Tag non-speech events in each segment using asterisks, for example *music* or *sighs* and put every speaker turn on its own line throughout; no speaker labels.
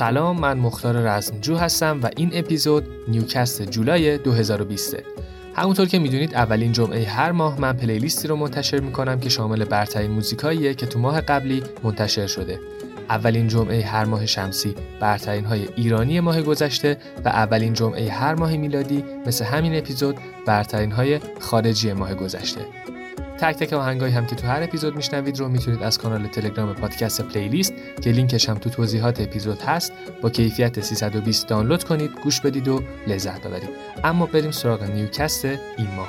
سلام من مختار رزمجو هستم و این اپیزود نیوکست جولای 2020 همونطور که می‌دونید اولین جمعه هر ماه من پلیلیستی رو منتشر می‌کنم که شامل برترین موزیکاییه که تو ماه قبلی منتشر شده. اولین جمعه هر ماه شمسی برترین های ایرانی ماه گذشته و اولین جمعه هر ماه میلادی مثل همین اپیزود برترین های خارجی ماه گذشته. تک تک آهنگایی هم که تو هر اپیزود میشنوید رو می‌تونید از کانال تلگرام پادکست پلیلیست که لینکش هم تو توضیحات اپیزود هست با کیفیت 320 دانلود کنید گوش بدید و لذت ببرید اما بریم سراغ نیوکست این ماه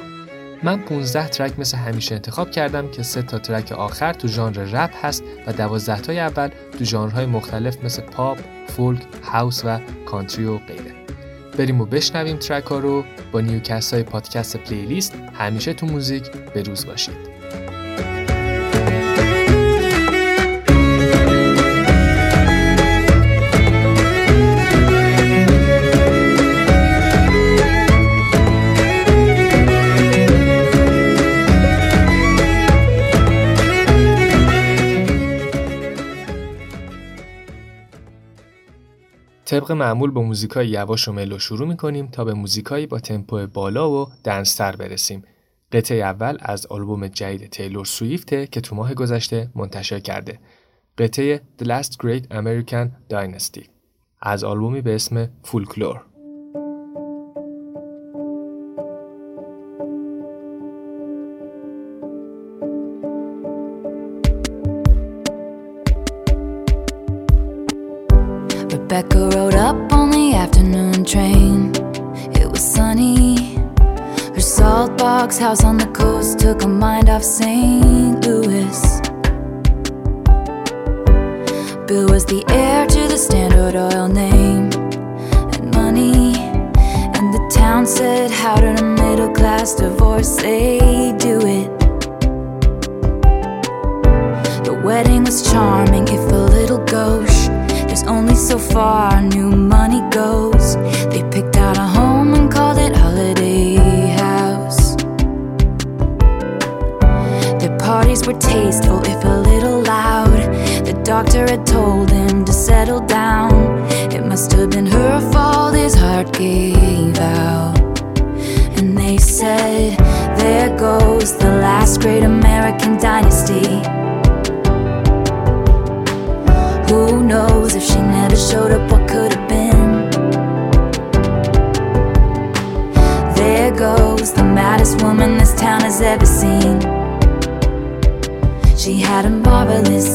من 15 ترک مثل همیشه انتخاب کردم که 3 تا ترک آخر تو ژانر رپ هست و 12 تای اول تو ژانرهای مختلف مثل پاپ، فولک، هاوس و کانتری و غیره. بریم و بشنویم ترک ها رو با نیوکست های پادکست پلیلیست همیشه تو موزیک به روز باشید. طبق معمول با موزیکای یواش و ملو شروع می‌کنیم تا به موزیکایی با تمپو بالا و دنستر برسیم. قطعه اول از آلبوم جدید تیلور سویفته که تو ماه گذشته منتشر کرده. قطعه The Last Great American Dynasty از آلبومی به اسم فولکلور.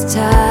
Time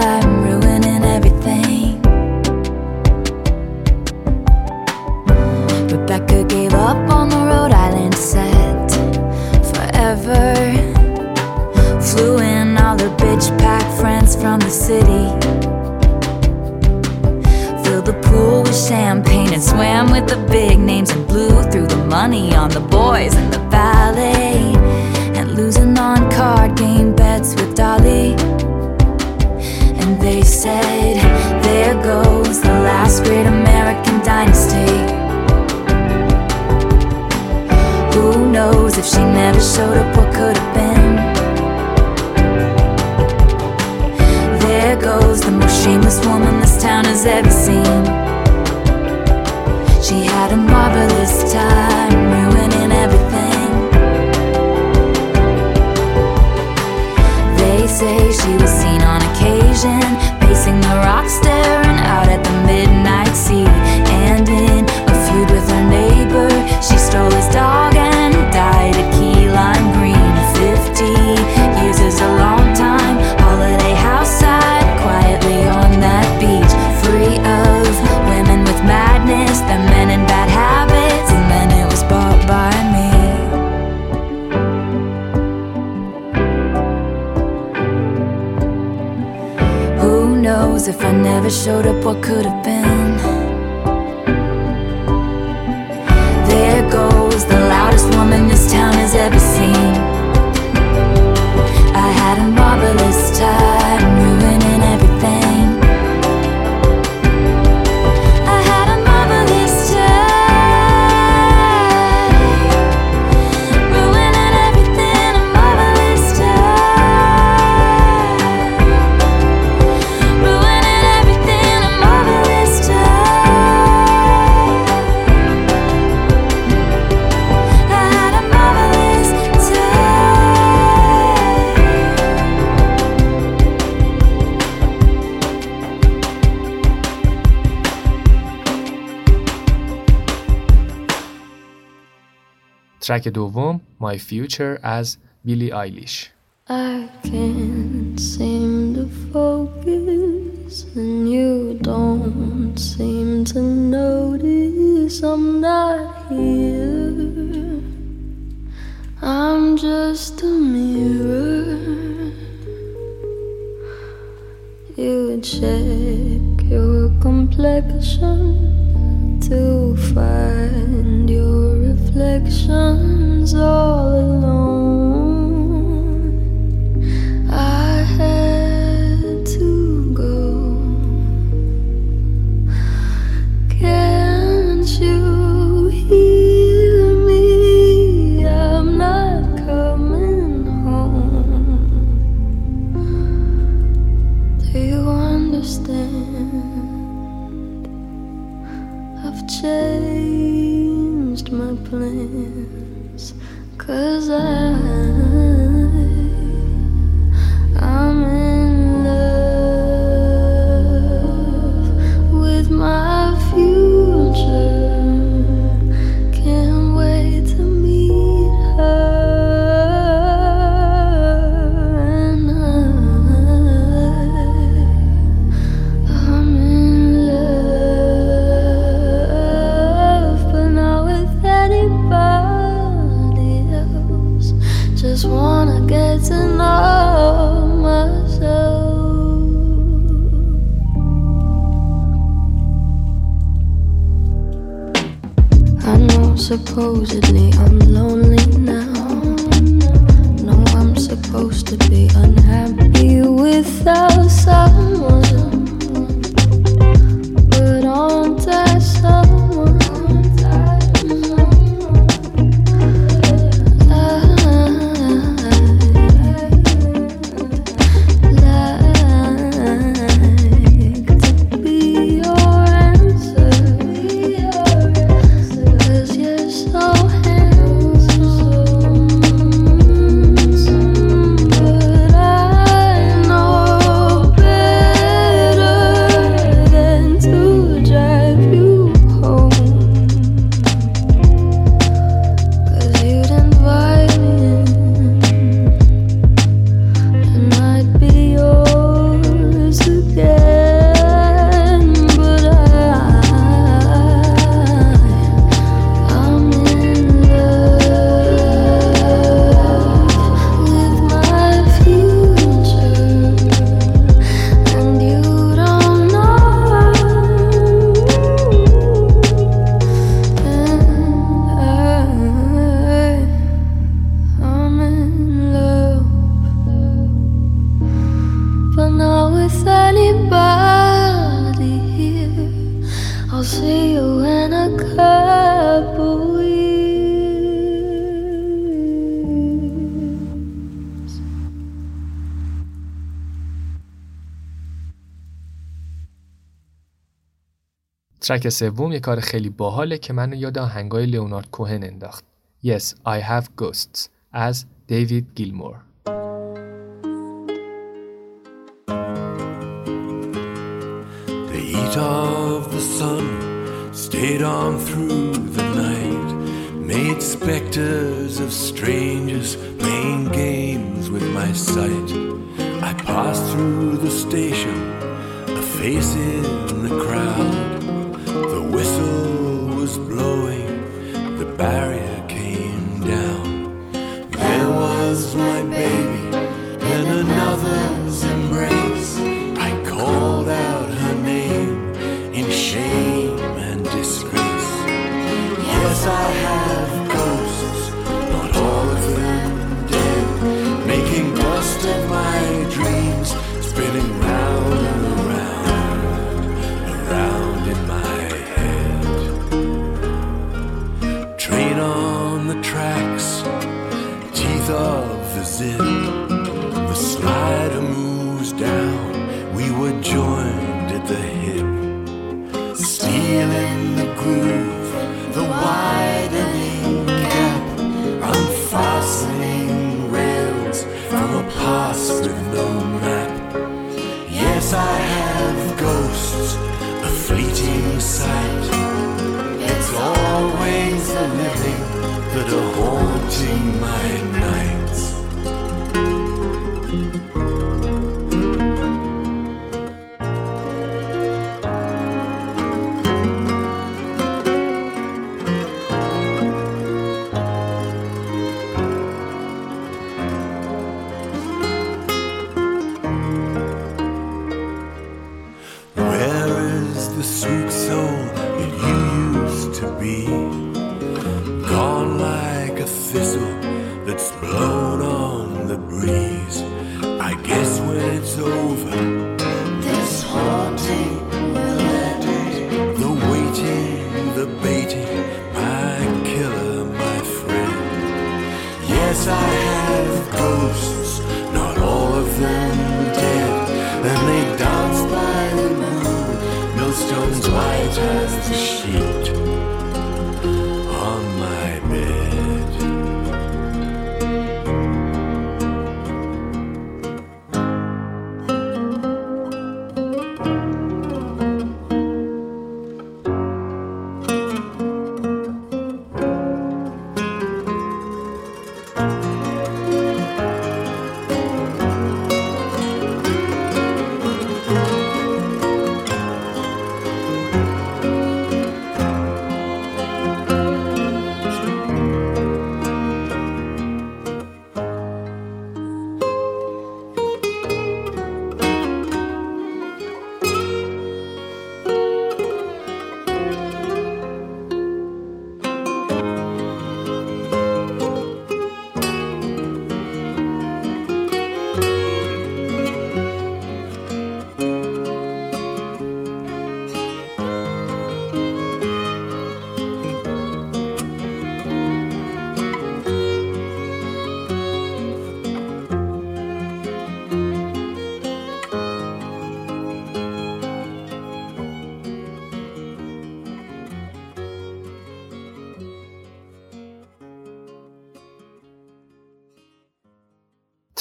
ترک دوم My Future از بیلی آیلیش
I can't seem to focus and you don't seem to notice I'm not here. I'm just a mirror. You check your complexion to find affections all
ترک سوم یه کار خیلی باحاله که منو یاد آهنگای لئونارد کوهن انداخت. Yes, I have ghosts از دیوید گیلمور.
The heat of the sun stayed on through the night Made specters of strangers playing games with my sight I passed through the station, a face in the crowd be.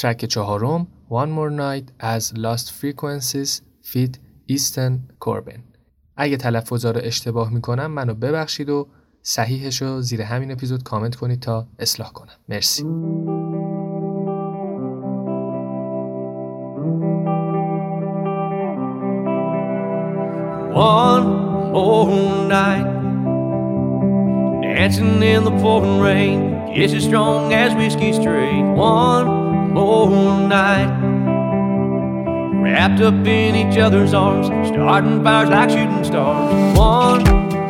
ترک چهارم One More Night از Lost Frequencies فید ایستن کوربن اگه تلفظا رو اشتباه می‌کنم منو ببخشید و صحیحش رو زیر همین اپیزود کامنت کنید تا اصلاح کنم. مرسی.
One more night Dancing in the pouring rain It's as strong as whiskey straight. One more night Wrapped up in each other's arms Starting fires like shooting stars One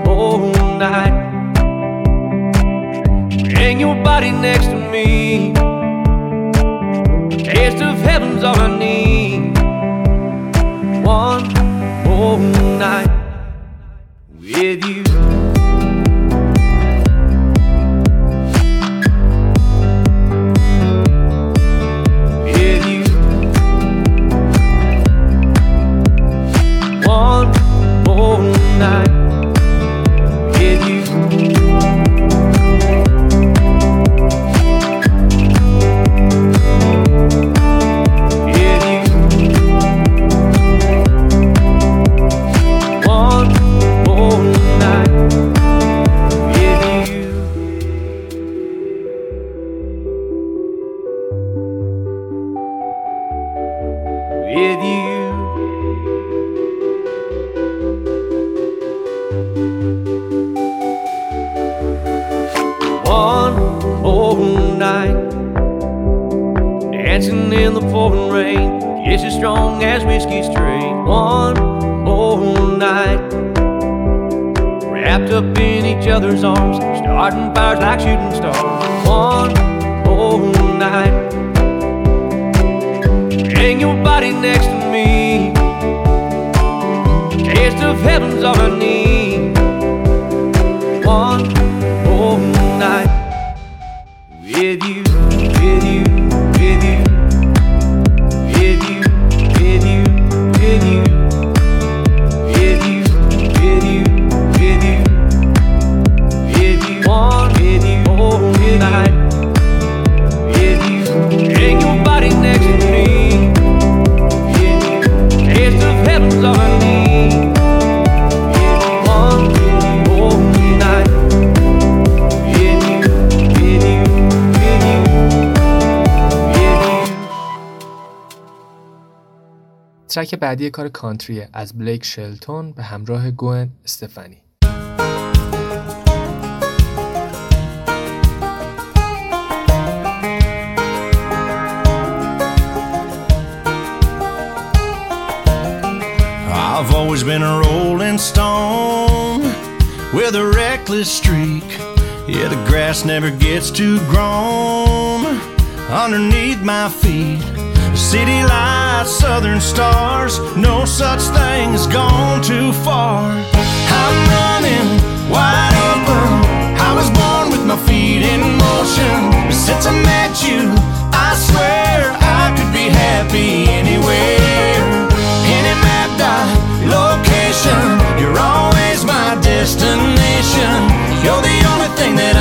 more night Bring your body next to me. Taste of heaven's all I need. One more night with you.
ترک بعدی کار کانتریه از بلیک شلتون به همراه گوئن استفانی
I've always been a rolling stone with a reckless streak. Yeah, the grass never gets too grown underneath my feet. City lights, southern stars, no such thing as gone too far. I'm running wide open. I was born with my feet in motion. Since I met you, I swear I could be happy anywhere. Any map dot location, you're always my destination. You're the only thing that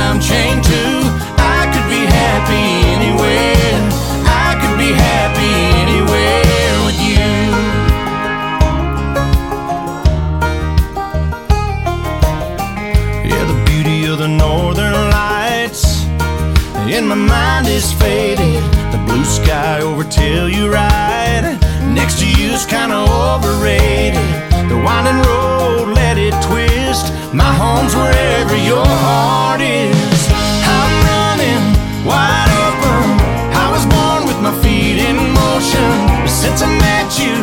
is faded. The blue sky over Telluride next to you is kinda overrated. The winding road, let it twist. My home's wherever your heart is. I'm running wide open. I was born with my feet in motion. Since I met you,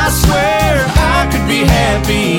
I swear I could be happy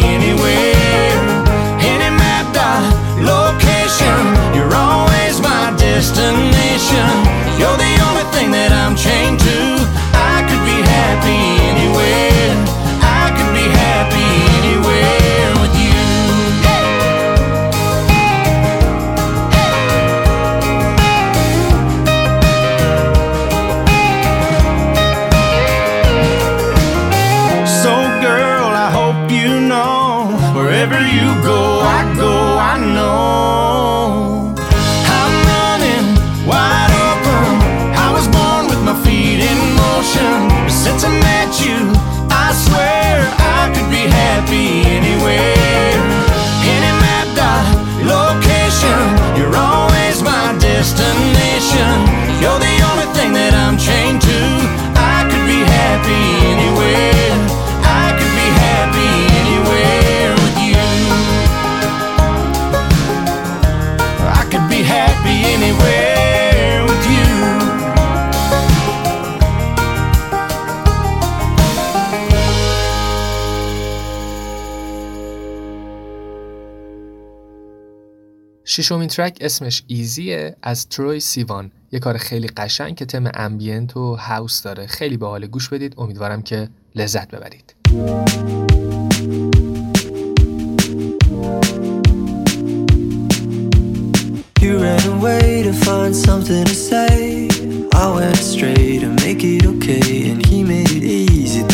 ششمین ترک اسمش ایزیه از تروی سیوان. یه کار خیلی قشنگ که تم امبینت و هاوس داره. خیلی به حال گوش بدید. امیدوارم که لذت ببرید.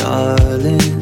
Darling.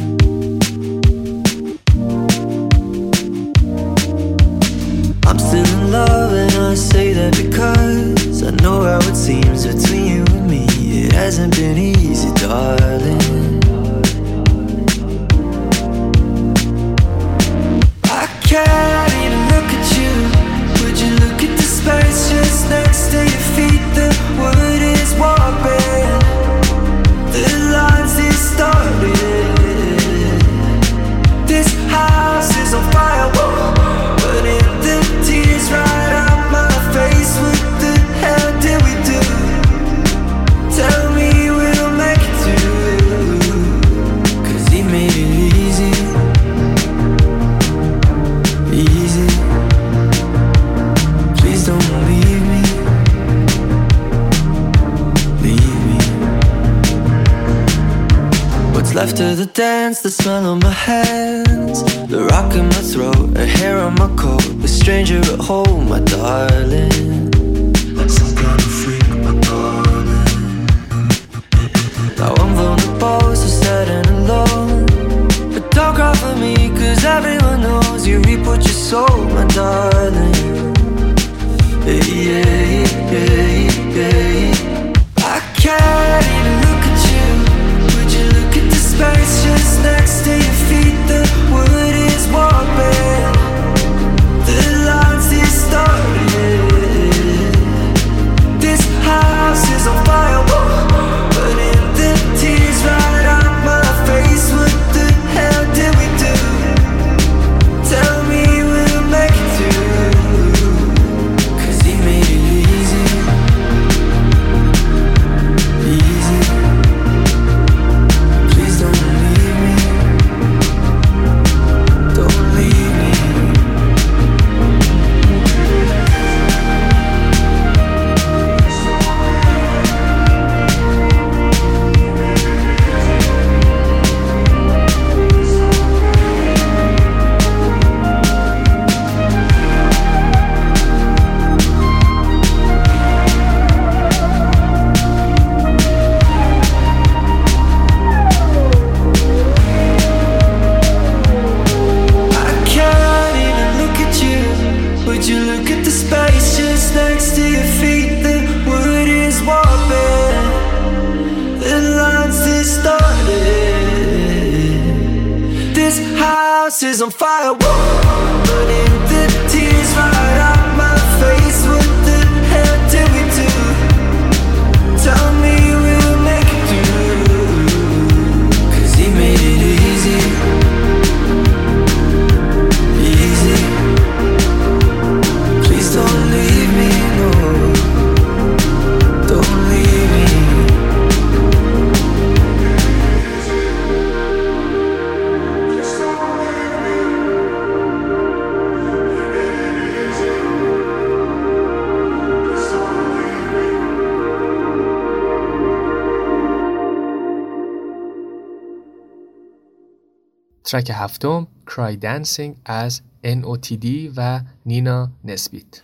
ترک هفتم Cry Dancing از NOTD و نینا نسبیت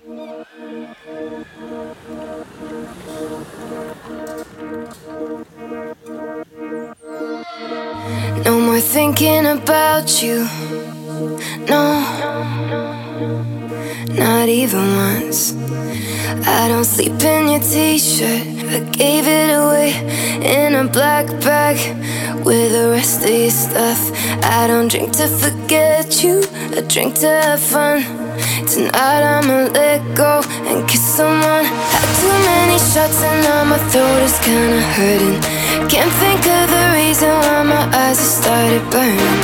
No more thinking about you. No, not even once. I don't sleep in your t shirt. I gave it away in a black bag with the rest of your stuff. I don't drink to forget you, I drink to have fun.
Tonight I'ma let go and kiss someone. Had too many shots and now my throat is kinda hurting. Can't think of the reason why my eyes have started burning.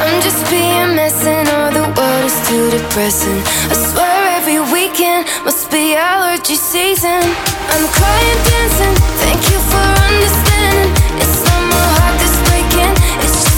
I'm just being messing, all the world is too depressing. I swear be weekend, must be allergy season. I'm crying, dancing. Thank you for understanding. It's not my heart that's breaking. It's just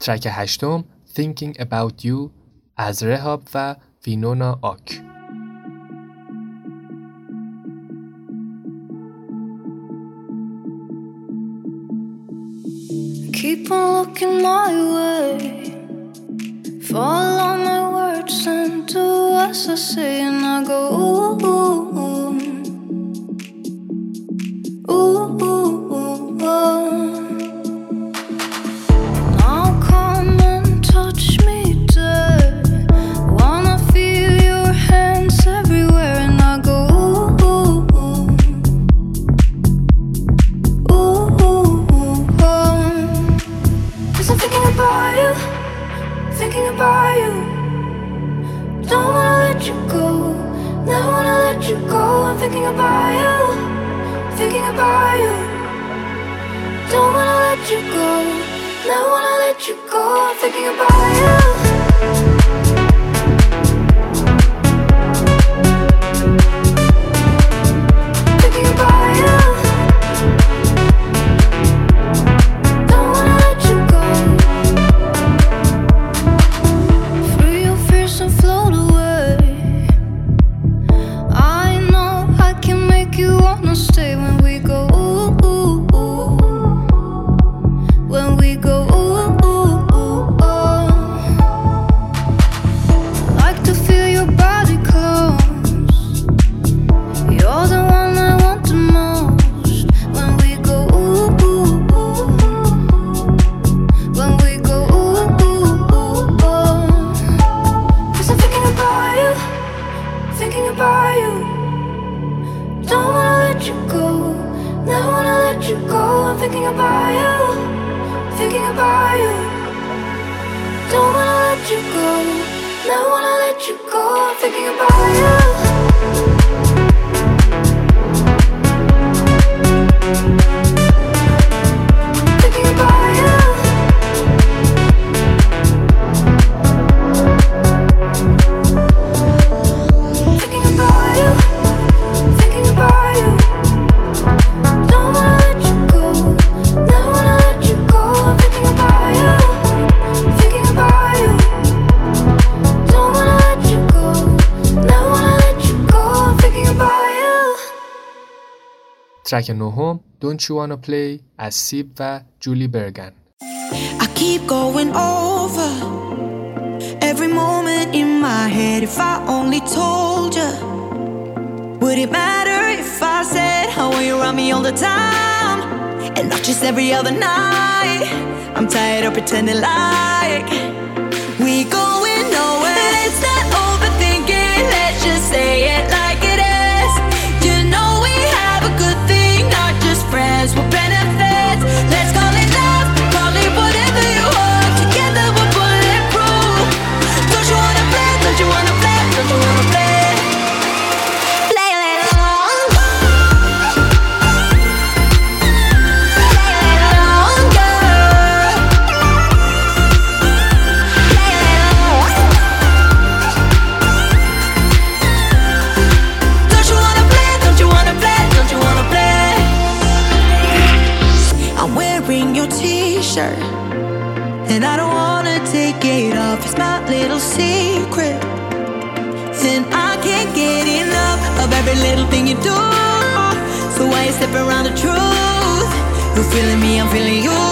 ترک هشتم Thinking About You از رهاب و وینونا آک
Keep on looking my way Follow my words and do as I say And I go ooh, ooh, ooh. ooh, ooh, ooh. about you. Don't wanna let you go. Never wanna let you go. I'm thinking about you. Thinking about you. Don't wanna let you go. Never wanna let you go. I'm thinking about you.
ترک نهم Don't You Wanna Play از سیب و جولی برگن.
I keep going over Every moment in my head. If I only told you Would it matter if I said How you? Around me all the time And not just every other night. I'm tired of pretending like We going nowhere. Let's not overthink Let's just say it. around the truth. You're feeling me, I'm feeling you.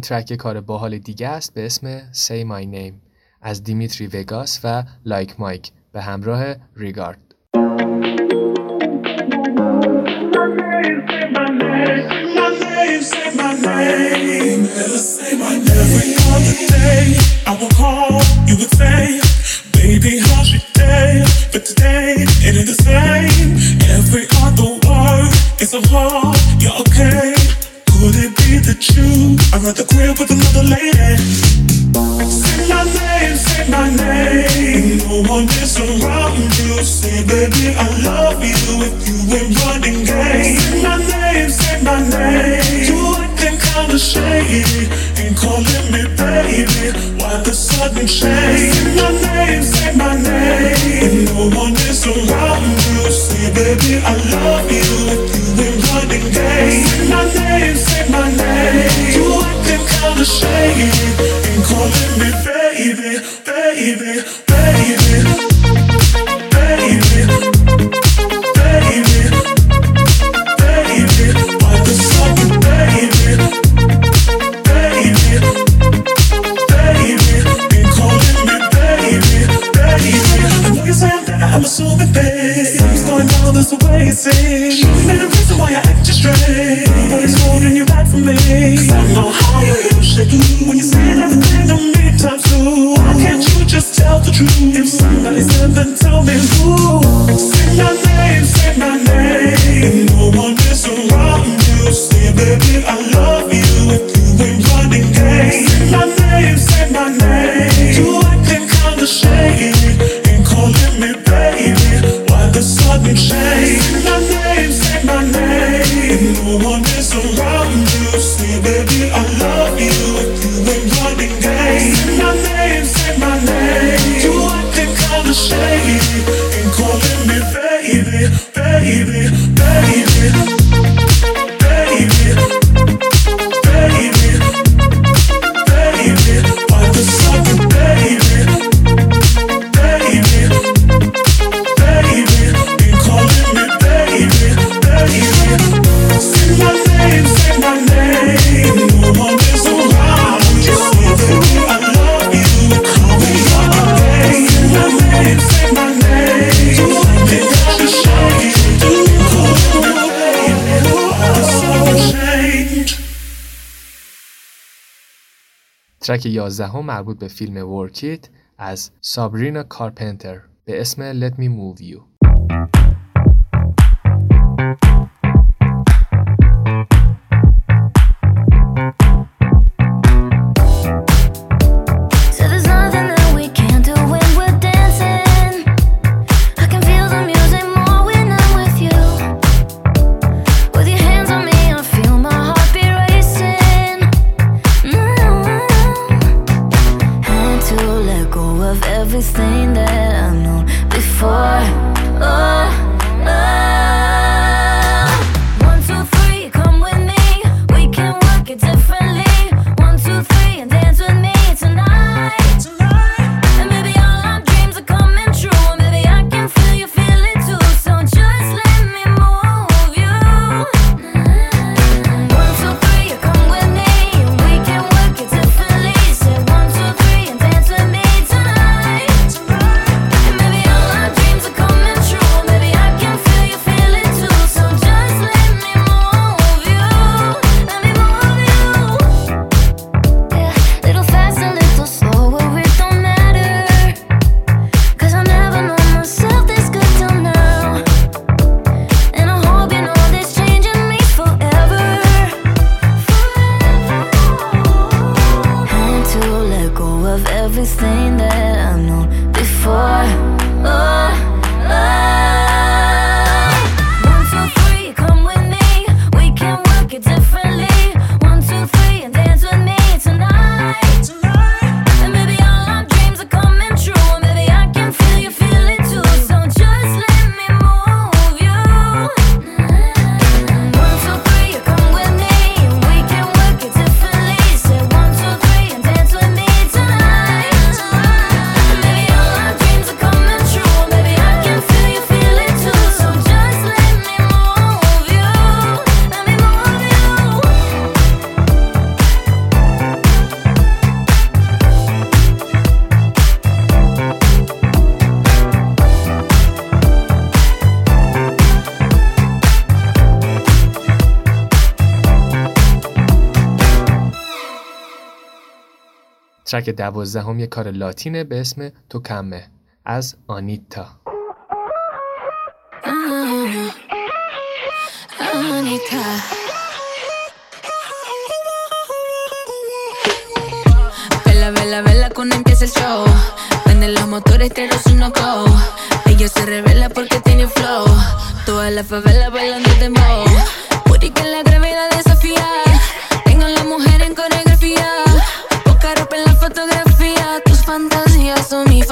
این ترک کار باحال دیگه است به اسم Say My Name از دیمیتری وگاس و لایک like مایک به همراه ریگارد.
Could it did the truth. I run the crib with another lady. Say my name, say my name. No one is around you. Say, baby, I love you if you ain't running game. Say my name, say my name. You acting kinda shady. Ain't calling me baby. Why the sudden change? Say my name, say my name. No one is around you. Say, baby, I love you.
ترک 11 هم مربوط به فیلم ورکیت از سابرینا کارپنتر به اسم
Let Me Move You.
ترک دوازدهم یک کار لاتینه به اسم تو کمه از آنیتا
Anita.
Vela, vela, vela cuando empieza el show. Prende los motores, pero es un go. Ella se revela porque tiene flow. Toda la favela bailando dembow. Puri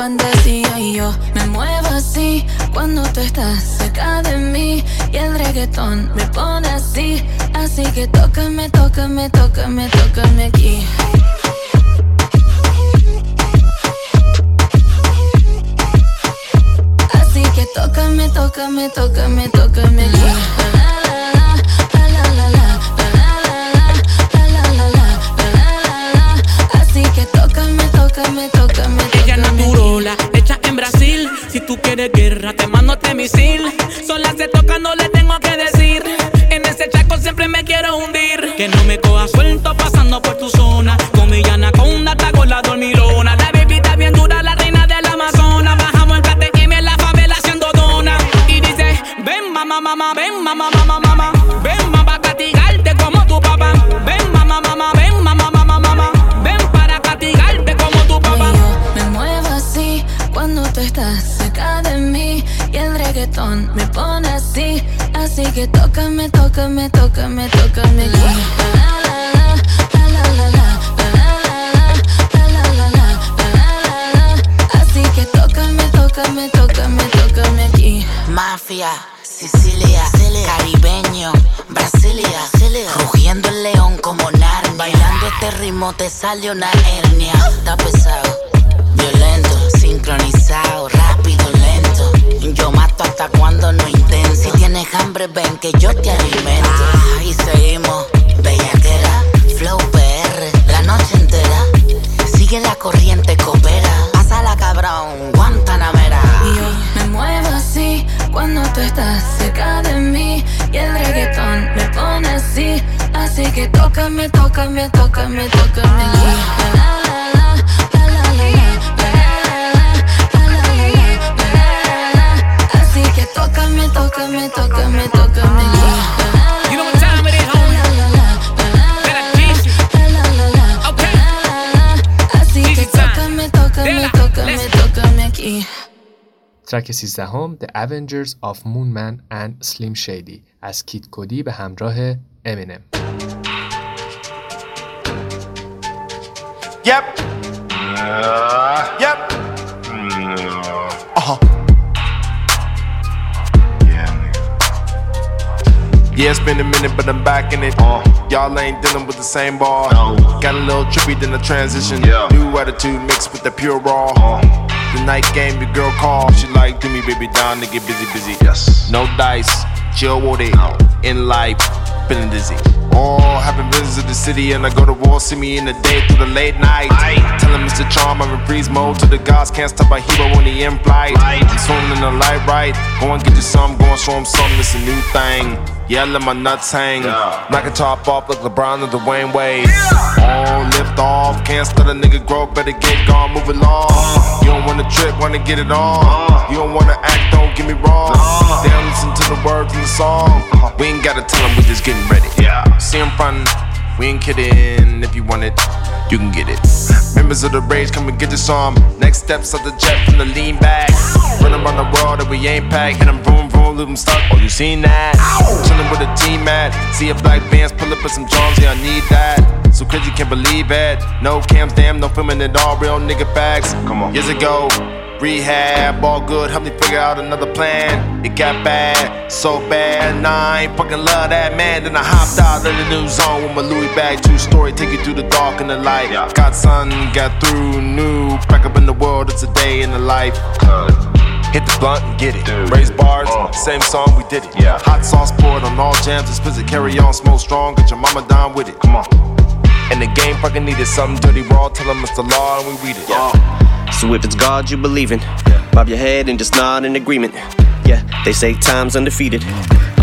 fantasía. Y yo me muevo así cuando tú estás cerca de mí. Y el reggaetón me pone así. Así que tócame, tócame, tócame, tócame aquí. Así que tócame, tócame, tócame, tócame aquí. Tócame, tócame,
Ella naturola, hecha en Brasil. Si tú quieres guerra, te mando este misil. Sola se toca, no le tengo que decir. En ese chaco siempre me quiero hundir. Que no me coja suelto pasando por tu zona.
Así que tócame, tócame, tócame, tócame aquí. Así que tócame, tócame, tócame, tócame aquí.
Mafia, Sicilia, caribeño, Brasilia, rugiendo el león como Narnia. Bailando este ritmo te sale una hernia. Está pesado, violento, sincronizado, rápido yo mato hasta cuando no intento. Si tienes hambre, ven que yo te alimento. Ah, y seguimos, bellaquera, flow PR, la noche entera. Sigue la corriente, coopera. Pásala, cabrón, Guantanamera.
Yo me muevo así cuando tú estás cerca de mí y el reggaetón me pone así, así que tócame, tócame, tócame, tócame aquí. La, la, tócame, tócame, tócame. You know what time. Okay. Time. Aquí.
ترک 13 هم The Avengers of Moonman and Slim Shady از کیت کودی به همراه امینم
Yep. Yep. Uh-huh. Yeah, it's been a minute, but I'm back in it. Uh. Y'all ain't dealing with the same ball. Got a little trippy than the transition. New attitude mixed with the pure raw. Uh. The night game, your girl call. She like, do me, baby, down to get busy, busy. Yes. No dice, chill with it. In life, feeling dizzy. Oh, having visited the city and I go to war. See me in the day through the late night. Telling Mr. Charm I'm in freeze mode. To the gods can't stop a hero when he in flight. I'm swimming in the light, right? Go and get you some, go and show him something. It's a new thing. Yeah, let my nuts hang. Knock a top off like LeBron or Dwyane Wade. Oh, lift off. Can't start a nigga grow, better get gone, move along. Uh. You don't wanna trip, wanna get it on. Uh. You don't wanna act, don't get me wrong. Uh. They don't listen to the words in the song. Uh-huh. We ain't gotta tell them, we just getting ready. Yeah. See them frontin', we ain't kidding. If you want it, you can get it. Members of the rage, come and get this arm. Next steps of the jet from the lean back. Run around the world and we ain't packed. Hit them vroom vroom, leave them stuck. Oh, you seen that? Chillin' with a team at. See a black bands pull up with some drums, yeah, I need that. So crazy, can't believe it. No cams, damn, no filming it all. Real nigga facts. Come on. Years ago, rehab, all good. Help me figure out another plan. It got bad, so bad. And I ain't fucking love that man. Then I hopped out of the new zone with my Louis bag. Two story, take you through the dark and the light. Got sun, got through, new. Back up in the world, it's a day in the life. Hit the blunt and get it. Raise bars, oh. same song, we did it. Hot sauce poured on all jams, it's visit, carry on, smoke strong, get your mama down with it. Come on. And the game fucking needed something dirty raw, tell them it's the law and we read it.
So if it's God you believe in, bob your head and just nod in agreement. Yeah, they say time's undefeated.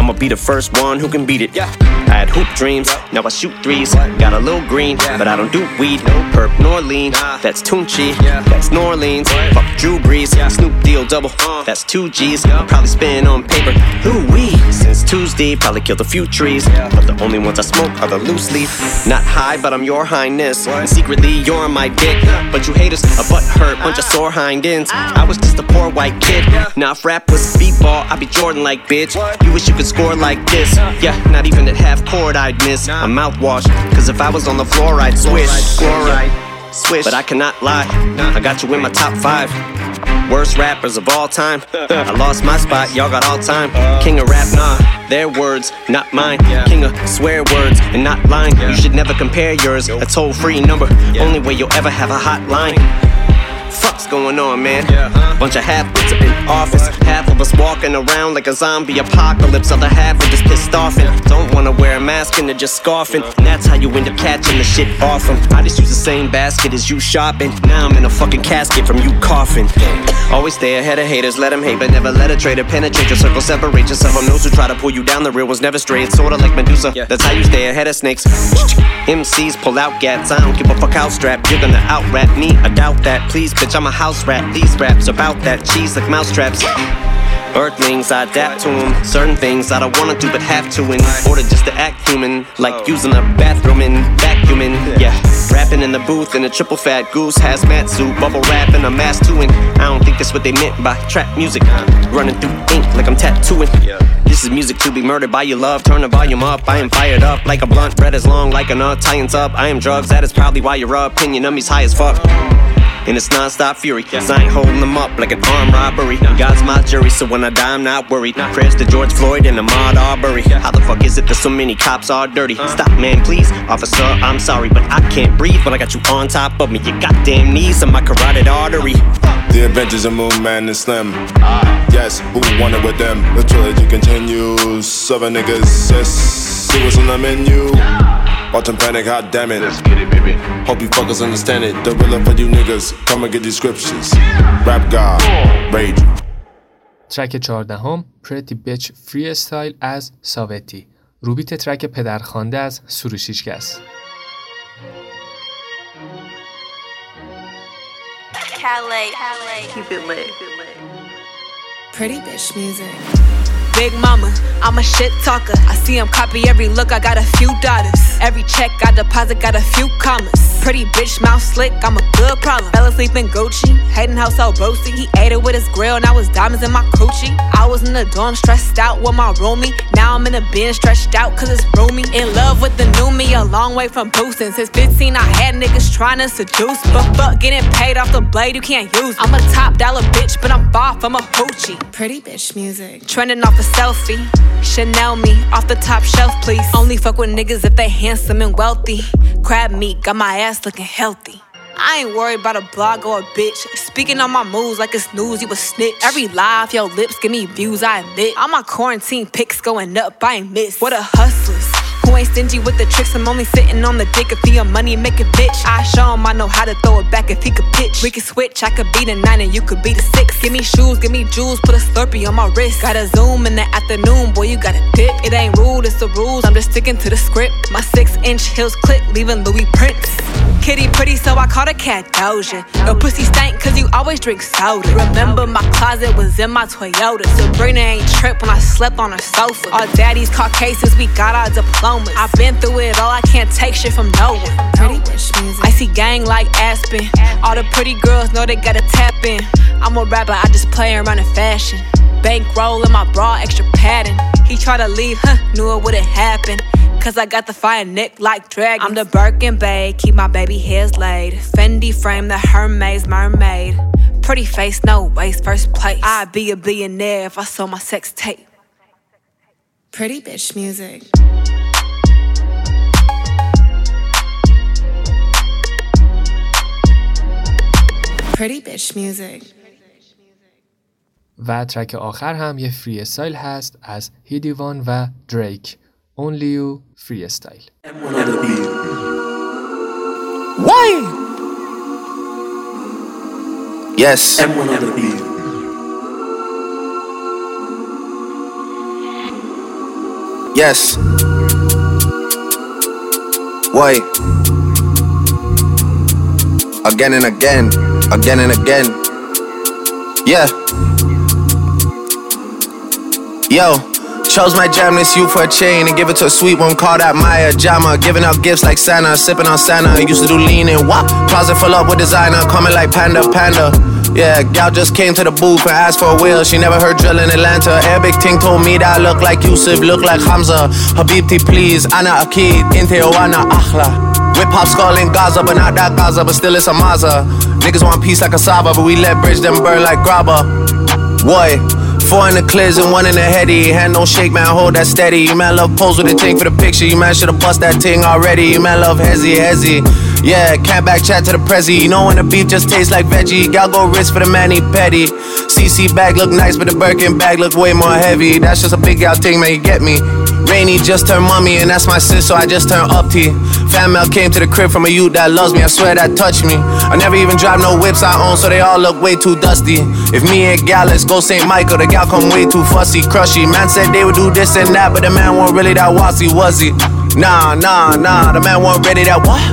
I'ma be the first one who can beat it. Yeah. I had hoop dreams, now I shoot threes. Got a little green, but I don't do weed. No perp nor lean. That's Tunechi, that's New Orleans. Fuck Drew Brees, Snoop Deal double. That's two G's. Probably spin on paper. Wee. Since Tuesday, probably killed a few trees. But the only ones I smoke are the loose leaf. *sighs* Not high, but I'm your highness. And secretly, you're my dick. But you haters, a butt hurt, bunch of sore hind ends. I was just a poor white kid. Now if rap was b-ball, I'd be Jordan like bitch. You wish you could score like this. Yeah, not even at half court I'd miss. A mouthwash. Cause if I was on the floor, I'd swish. Swish. But I cannot lie. I got you in my top five. Worst rappers of all time. I lost my spot, y'all got all time. King of rap, nah. Their words, not mine. King of swear words and not lying. You should never compare yours. A toll free number. Only way you'll ever have a hotline. Fuck's going on, man? Bunch of half-wits up in office. Half of us walking around like a zombie apocalypse. Other half are just pissed off and don't wanna wear a mask and they're just scoffing. And that's how you end up catching the shit off them. I just use the same basket as you shopping. Now I'm in a fucking casket from you coughing. Always stay ahead of haters, let them hate, but never let a traitor penetrate your circle. Separate yourself from those who try to pull you down. The real one's never straight. It's sorta like Medusa. That's how you stay ahead of snakes. *laughs* MCs pull out gats. I don't give a fuck how strapped. You're gonna out rap me. I doubt that. Please, bitch, I'm a house rat. These raps about that cheese like mousetraps. Earthlings, I adapt to them. Certain things I don't wanna do but have to in order just to act human. Like using a bathroom and vacuuming. Yeah, rapping in the booth in a triple fat goose hazmat suit. Bubble wrap and a mask too. And I don't think that's what they meant by trap music. Running through ink like I'm tattooing. This is music to be murdered by your love. Turn the volume up. I am fired up like a blunt. Red as long like a nut. Tie up. I am drugs. That is probably why your opinion of me's high as fuck. And it's non-stop fury. Cause I ain't holding them up like an armed robbery. God's my jury, so when I die, I'm not worried. Prayers to George Floyd and Ahmaud Arbery. How the fuck is it that so many cops are dirty? Stop, man, please. Officer, I'm sorry, but I can't breathe when I got you on top of me. Your goddamn knees on my carotid artery.
The Adventures of Moon Man and Slim. Yes, who wanted with them? The trilogy continues. Seven niggas, yes, see what's on the menu. Autumn panic, hot damn it. Let's get it, baby. Hope you fuckers understand it. The real for you niggas. Come and get these scriptures. Rap God, rage.
ترک 14 هم Pretty Bitch Freestyle از ساوتی روبیت ترک پدرخوانده از سروشیچکس
Calais. Keep it lit.
Pretty bitch music.
Big mama. I'm a shit talker. I see him copy every look. I got a few daughters. Every check I deposit got a few commas. Pretty bitch, mouth slick. I'm a good problem. Fell asleep in Gucci. Hating how so boasty. He ate it with his grill. Now was diamonds in my coochie. I was in the dorm stressed out with my roomie. Now I'm in the bin stretched out cause it's roomy. In love with the new me. A long way from boosting. Since 15 I had niggas trying to seduce me. But fuck getting paid off the blade. You can't use. I'm a top dollar bitch, but I'm far from a hoochie.
Pretty bitch music.
Trending off a selfie. Chanel me off the top shelf, please. Only fuck with niggas if they handsome and wealthy. Crab meat got my ass looking healthy. I ain't worried about a blog or a bitch. Speaking on my moves like it's news, you a snitch. Every lie off your lips give me views, I admit. All my quarantine pics going up, I ain't miss. What a hustlers. Ain't stingy with the tricks? I'm only sitting on the dick if he a money making bitch. I show him I know how to throw it back if he could pitch. We could switch, I could be the nine and you could be the six. Give me shoes, give me jewels, put a slurpee on my wrist. Gotta zoom in the afternoon, boy, you gotta dip. It ain't rude, it's the rules, I'm just sticking to the script. My six inch heels click, leaving Louis prints. Kitty pretty, so I called a cat Doja. Your pussy stank, cause you always drink soda. Remember, my closet was in my Toyota. Sabrina ain't tripped when I slept on her sofa. Our daddies caught cases, we got our I've been through it all, I can't take shit from no one.
Pretty bitch music.
I see gang like Aspen. All the pretty girls know they gotta tap in. I'm a rapper, I just play around in fashion. Bankroll in my bra, extra padding. He tried to leave, huh? Knew it wouldn't happen. Cause I got the fire neck like dragon. I'm the Birkin Bay, keep my baby hairs laid. Fendi frame, the Hermes mermaid. Pretty face, no waist, first place. I'd be a billionaire if I sold my sex tape.
Pretty bitch music. Pretty bitch music.
و ترک آخر هم یه فری استایل هست از هیدیوان و دریک Only You فری استایل
Why? Yes. Yes. Why? Again and again, again and again. Yeah. Yo. Chose my jam this you for a chain and give it to a sweet one called out Maya Jama. Giving out gifts like Santa, sipping on Santa. Used to do lean and wop. Closet full up with designer, coming like Panda Panda. Yeah, gal just came to the booth and asked for a wheel. She never heard drill in Atlanta. Arabic ting told me that I look like Yusuf, look like Hamza. Habibti, please. Ana Akid, Inte Oana Akhla. Whip hop skull in Gaza, but not that Gaza, but still it's a Maza. Niggas want peace like a Saba, but we let bridge them burn like grabba. What? Four in the clears and one in the heady. Hand no shake, man, hold that steady. You man love pose with a ting for the picture. You man should've bust that ting already. You man love hezzy, hezzy. Yeah, can't back chat to the prezi. You know when the beef just tastes like veggie. Gal go wrist for the manny petty. CC bag look nice, but the Birkin bag look way more heavy. That's just a big gal thing, man, you get me. Rainy just turned mummy, and that's my sis, so I just turned up T. Fan mail came to the crib from a youth that loves me, I swear that touched me. I never even drive no whips I own, so they all look way too dusty. If me and gal, let's go St. Michael, the gal come way too fussy, crushy. Man said they would do this and that, but the man wasn't really that wassy, was he? Nah, nah, nah, the man wasn't ready that what?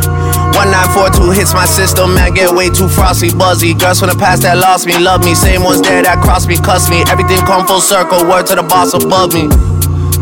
1942 hits my system, man, get way too frosty, buzzy. Girls from the past that lost me, love me. Same ones there that crossed me, cuss me. Everything come full circle, word to the boss above me.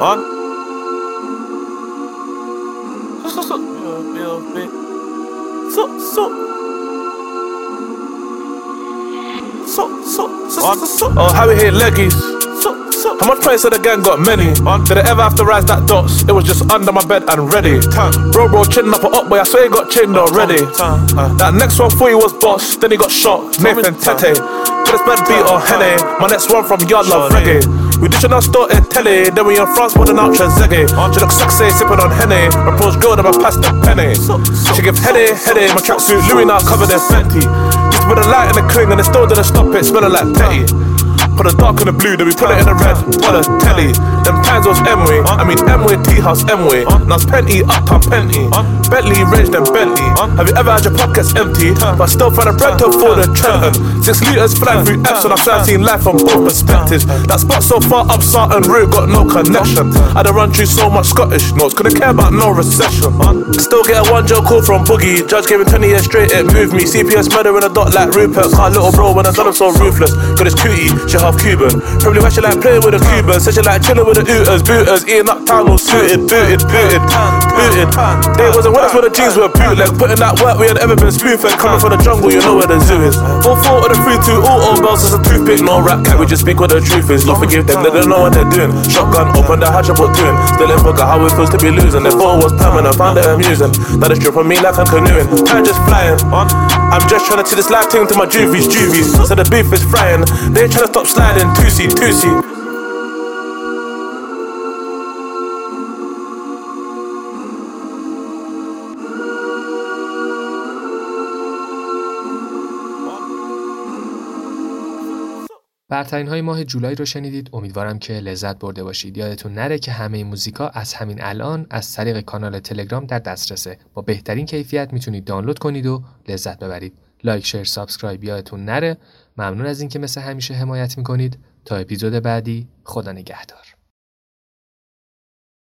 On. So, so, so. So, so. So, so, so, so, so. Oh, how we hit leggies. So, so. How much price of the gang got many? Did I ever have to rise that dots? It was just under my bed and ready. Bro, bro, chin up or up, boy. I swear he got chinned already. That next one for you was boss, then he got shot. Nathan Tete. This bad beat or Henny. My next one from Yard Love Reggae. We ditching our store in telly, then we in France putting out Trezeguet. She look sexy, sipping on Henny. My pros girl, then I pass the penny. She give Henny, Henny, my tracksuit Louis now covered in Fenty. To put a light in the cling and it still didn't stop it, smelling like petty. Put the dark and the blue, then we put it in the red. What a telly. Them times was M-way. I mean M-way, T-house, M-way. Now it's Penty, uptown Penty. Bentley, range, then Bentley. Have you ever had your pockets empty? But still find a bread to for the Trenton. Six litres flying through Epsom. I've seen life from both perspectives. That spot so far up Sarton Route got no connection. I to run through so much Scottish notes. Couldn't care about no recession. Still get a one joke call from Boogie. Judge gave me 20 years straight, it moved me. CPS murder in a dot like Rupert. Car little bro when I done him so ruthless. Got his cootie, she half Cuban. Probably why she like playing with a Cuban. Said she like chilling with the ooters, booters. Eating up town all suited, booted, booted, booted. They wasn't with us when the jeans were bootleg. Putting that work we had ever been spoon. Coming from the jungle, you know where the zoo is. All four of the three, two, all all bells is a toothpick. No rap cat, we just speak what the truth is. Lord forgive them, they don't know what they're doing. Shotgun, open the hatch, what doing. Still in forgot how it feels to be losing. If all was permanent, found it amusing. Now it's stripping me like I'm canoeing. Time just flying. I'm just trying to see this life thing to my juvies, juvies. So the beef is frying. They ain't trying to stop sliding. Seat.
برترین های ماه جولای رو شنیدید امیدوارم که لذت برده باشید یادتون نره که همه موزیکا از همین الان از طریق کانال تلگرام در دسترسه با بهترین کیفیت می‌تونید دانلود کنید و لذت ببرید لایک شیر سابسکرایب یادتون نره ممنون از اینکه مثل همیشه حمایت می‌کنید. تا اپیزود بعدی خدا نگهدار.